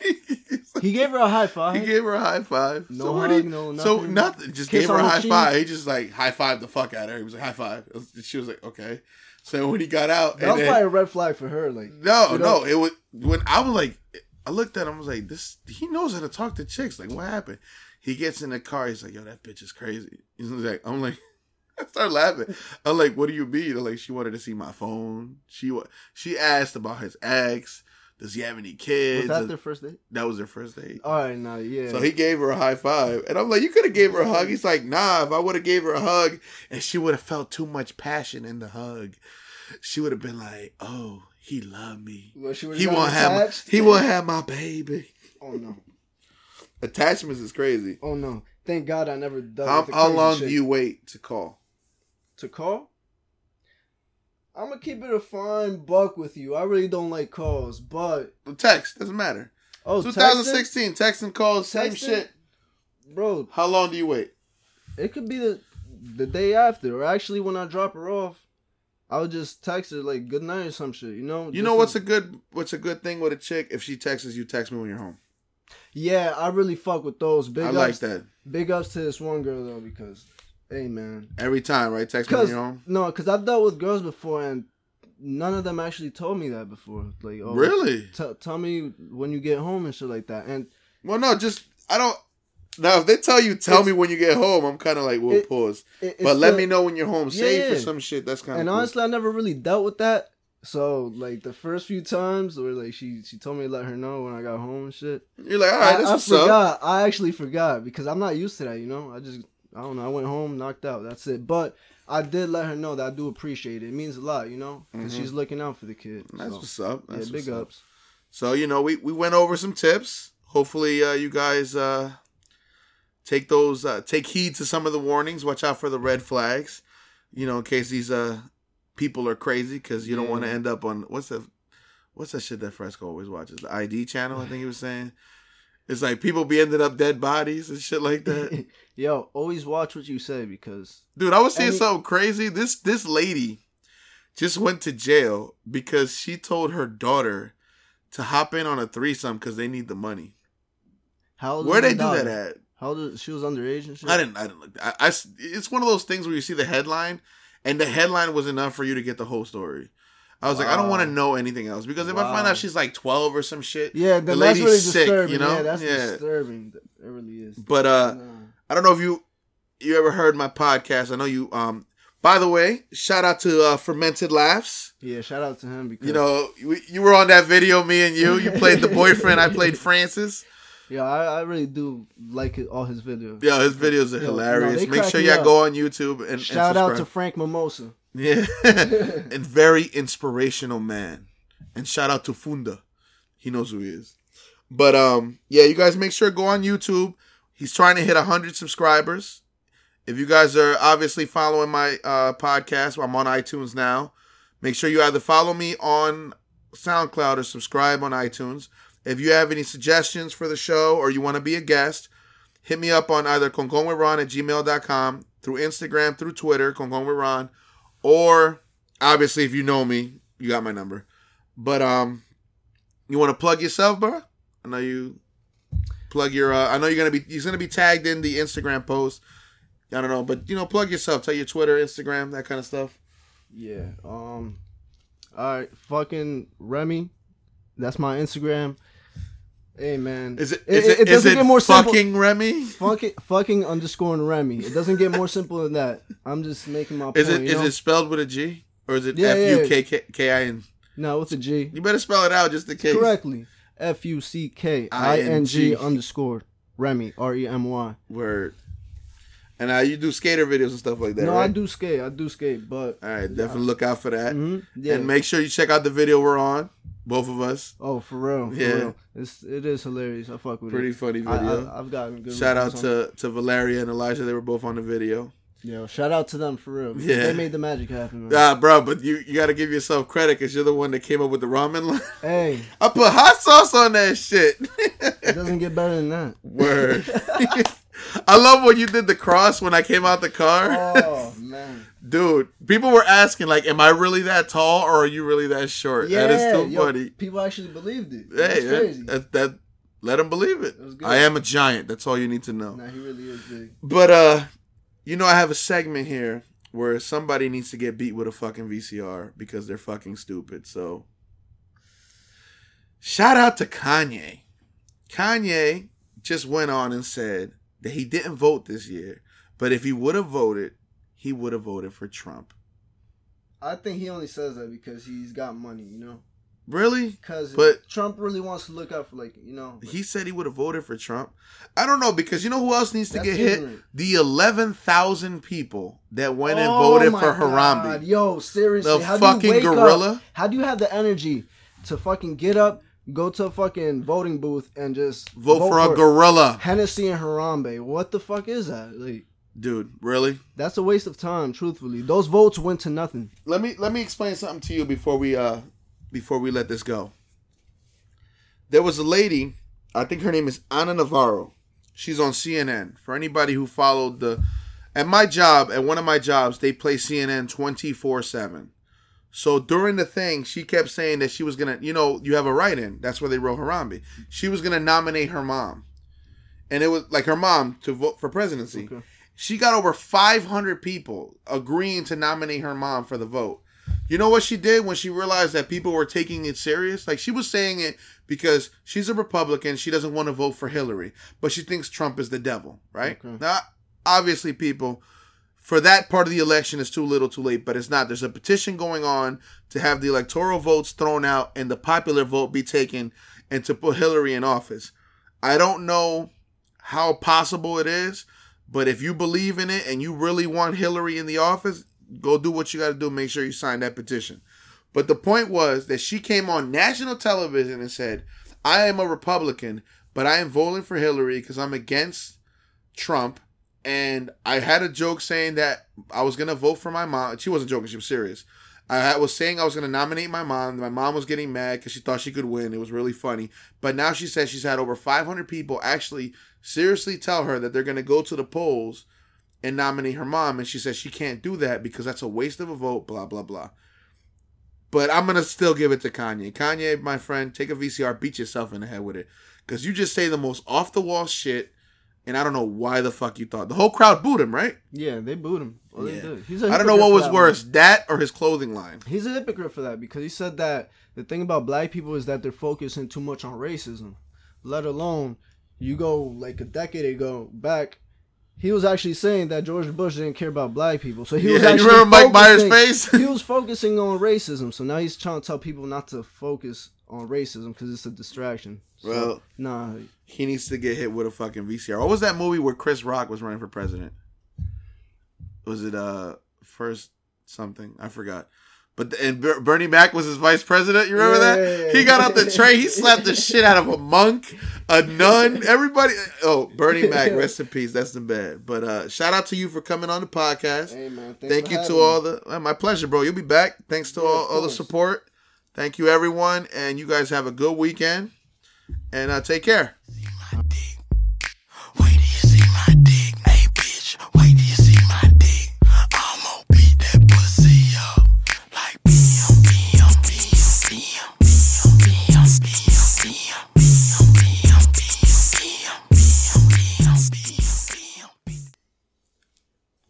He gave her a high five. He gave her a high five. No so hug, he- no So nothing. nothing. Just Kiss gave her a high cheek? five. He just like high five the fuck out of her. He was like high five. Was- She was like okay. So when he got out, that and was then- probably a red flag for her. Like no, you know- no. It was when I was like, I looked at him. I was like, this. He knows how to talk to chicks. Like, what happened? He gets in the car. He's like, yo, that bitch is crazy. He's like, I'm like, I start laughing. I'm like, what do you mean? I'm like, she wanted to see my phone. She she asked about his ex. Does he have any kids? was that their first date? that was their first date. All right, now yeah. So he gave her a high five, and I'm like, "You could have gave her a hug." He's like, "Nah, if I would have gave her a hug, and she would have felt too much passion in the hug, she would have been like, oh, he loved me. Well, she He won't have my, he won't have my baby." Oh no! Attachments is crazy. Oh no! Thank God I never done. How, how long shit. do you wait to call? to call? I'm gonna keep it a fine buck with you. I really don't like calls, but the Text doesn't matter. oh, 2016, text and calls, same Texting? shit. bro. How long do you wait? It could be the the day after, or actually when I drop her off, I would just text her like good night or some shit. You know? You know what's a good what's a good thing with a chick? If she texts you, text me when you're home. Yeah, I really fuck with those. Big ups. I ups, like that Big ups to this one girl though, because hey man, every time. Right? Text me when you're home. no, cause I've dealt with girls before and none of them actually told me that before. Like, oh, Really? T- tell me when you get home and shit like that. And Well, no, just I don't. Now, if they tell you, tell me when you get home, I'm kind of like, we'll It- pause. it, But let the- me know when you're home safe or Yeah. some shit. That's kind of And cool. honestly, I never really dealt with that. So like the first few times where like she she told me to let her know when I got home and shit. You're like, all right, I, I what's up. forgot. I actually forgot because I'm not used to that. You know, I just I don't know. I went home, knocked out. That's it. But I did let her know that I do appreciate it. It means a lot, you know, because Mhm. she's looking out for the kid. That's So, what's up. yeah, That's big what's up. ups. So you know, we we went over some tips. Hopefully, uh, you guys uh, take those uh, take heed to some of the warnings. Watch out for the red flags. You know, in case these uh people are crazy, because you don't Yeah. want to end up on what's the what's that shit that Fresco always watches? The ID channel, I think he was saying. It's like people be ending up dead bodies and shit like that. Yo, always watch what you say because Dude, I was seeing Any- something crazy. This this lady just went to jail because she told her daughter to hop in on a threesome because they need the money. How old Where they do daughter? that at? How old is, she was underage and shit. I didn't. I didn't look. I, I It's one of those things where you see the headline, and the headline was enough for you to get the whole story. I was like, I don't want to know anything else because if I find out she's like twelve or some shit, Yeah, The lady's really sick, disturbing. you know? Yeah, that's Yeah. disturbing. It really is. but uh, No. I don't know if you you ever heard my podcast. I know you. Um, by the way, shout out to uh, Fermented Laughs. Yeah, shout out to him because You know, we, you were on that video, me and you. You played the boyfriend. I played Francis. yeah, I, I really do like all his videos. Yeah, his videos are Yo, hilarious. no, Make sure y'all go on YouTube and and Shout out to. Frank Mimosa. Yeah. and very inspirational man. And shout out to Funda. He knows who he is. But um yeah, you guys make sure to go on YouTube. He's trying to hit 100 subscribers. If you guys are obviously following my uh podcast, I'm on iTunes now. Make sure you either follow me on SoundCloud or subscribe on iTunes. If you have any suggestions for the show or you want to be a guest, hit me up on either conconwithron at gmail.com, through Instagram, through Twitter, conconwithron, or obviously if you know me, you got my number. But um, you want to plug yourself, bro? I know you plug your. Uh, I know you're gonna be. You're gonna be tagged in the Instagram post. I don't know, but you know, plug yourself. Tell your Twitter, Instagram, that kind of stuff. Yeah. Um. All right. Fucking Remy. That's my Instagram. Hey man. Is it? It- Is it- it? it is doesn't it get more simple. fucking Remy? Fucking fucking underscore Remy. It doesn't get more simple than that. I'm just making my Is point. it? Is know? it spelled with a G or is it F. U K K K I N? No, with a G. You better spell it out just in case. Correctly. F U C K I N G underscore Remy R E M Y. Word. And uh, you do skater videos and stuff like that, No, right? I do skate. I do skate, but All right, definitely look out for that. Mhm, yeah. And make sure you check out the video we're on, both of us. oh, for real, for Yeah. real. It's it is hilarious. I fuck with Pretty it. Pretty funny video. I, I've gotten good. Shout out to, to Valeria and Elijah. They were both on the video. It. yo. Shout out to them for real. Yeah. they made the magic happen. Man. Ah, bro, but you, you got to give yourself credit because you're the one that came up with the ramen line. Hey, I put hot sauce on that shit. it doesn't get better than that. Word. I love when you did the cross when I came out the car. Oh man. Dude, people were asking, like, am I really that tall or are you really that short? Yeah, that is too yo, funny. People actually believed it. Hey, that, that, that- let them believe it. Good. I am a giant. That's all you need to know. nah, he really is big. But uh, you know, I have a segment here where somebody needs to get beat with a fucking VCR because they're fucking stupid. So, shout out to Kanye. Kanye just went on and said that he didn't vote this year, but if he would have voted, he would have voted for Trump. I think he only says that because he's got money, you know. Really? Because But- Trump really wants to look out for like you know. He said he would have voted for Trump. I don't know because you know who else needs to get hit? ignorant. The eleven thousand people that went and Oh voted my for God. Harambe. Yo, seriously, The how do you fucking wake up- gorilla? How do you have the energy to fucking get up, go to a fucking voting booth, and just Vote, for a gorilla. Hennessy and Harambe? What the fuck is that? Like, Dude, really? that's a waste of time. Truthfully, those votes went to nothing. Let me let me explain something to you before we uh before we let this go. There was a lady, I think her name is Ana Navarro. She's on CNN. For anybody who followed the at my job, at one of my jobs, they play CNN 24/7. So during the thing, she kept saying that she was gonna, you know, you have a write-in. That's where they wrote Harambe. She was gonna nominate her mom, and it was like her mom to vote for presidency. Okay. She got over 500 people agreeing to nominate her mom for the vote. You know what she did when she realized that people were taking it serious? Like she was saying it because she's a Republican, she doesn't want to vote for Hillary, but she thinks Trump is the devil, right? Okay. Now, obviously, people, for that part of the election is too little too late, but it's not. There's a petition going on to have the electoral votes thrown out and the popular vote be taken and to put Hillary in office. I don't know how possible it is, but if you believe in it and you really want Hillary in the office, go do what you got to do. Make sure you sign that petition. But the point was that she came on national television and said, I am a Republican, but I am voting for Hillary because I'm against Trump. And I had a joke saying that I was going to vote for my mom. She wasn't joking, she was serious. I was saying I was going to nominate my mom. My mom was getting mad because she thought she could win. It was really funny. But now she says she's had over 500 people actually seriously tell her that they're going to go to the polls and nominate her mom. And she says she can't do that because that's a waste of a vote, blah, blah, blah. But I'm gonna still give it to Kanye. Kanye, my friend, take a VCR, beat yourself in the head with it, because you just say the most off the wall shit, and I don't know why the fuck you thought the whole crowd booed him, right? Yeah, they booed him. Well, they Yeah. did. A I don't know what was that worse, one. that or his clothing line. He's a hypocrite for that because he said that the thing about black people is that they're focusing too much on racism. Let alone you go like a decade ago back, he was actually saying that George Bush didn't care about black people. So he was Yeah, you actually remember Mike Myers' face? he was focusing on racism. So now he's trying to tell people not to focus on racism because it's a distraction. So, Well, nah, he needs to get hit with a fucking VCR. What was that movie where Chris Rock was running for president? Was it uh first something? I forgot. But the, and Ber- Bernie Mac was his vice president. You remember Yeah, that? He got out the tray. He slapped the shit out of a monk, a nun, everybody. Oh, Bernie Mac, rest in peace. That's the bad. But uh shout out to you for coming on the podcast. hey man, Thank you to me. all the. uh, my pleasure, bro. You'll be back. Thanks to Yeah, all, all the support. Thank you, everyone, and you guys have a good weekend. And uh, take care.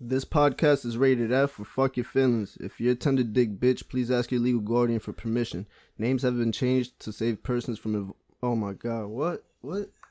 This podcast is rated F for fuck your feelings. If you're a tender dick bitch, please ask your legal guardian for permission. Names have been changed to save persons from. Ev- oh my god, what? What?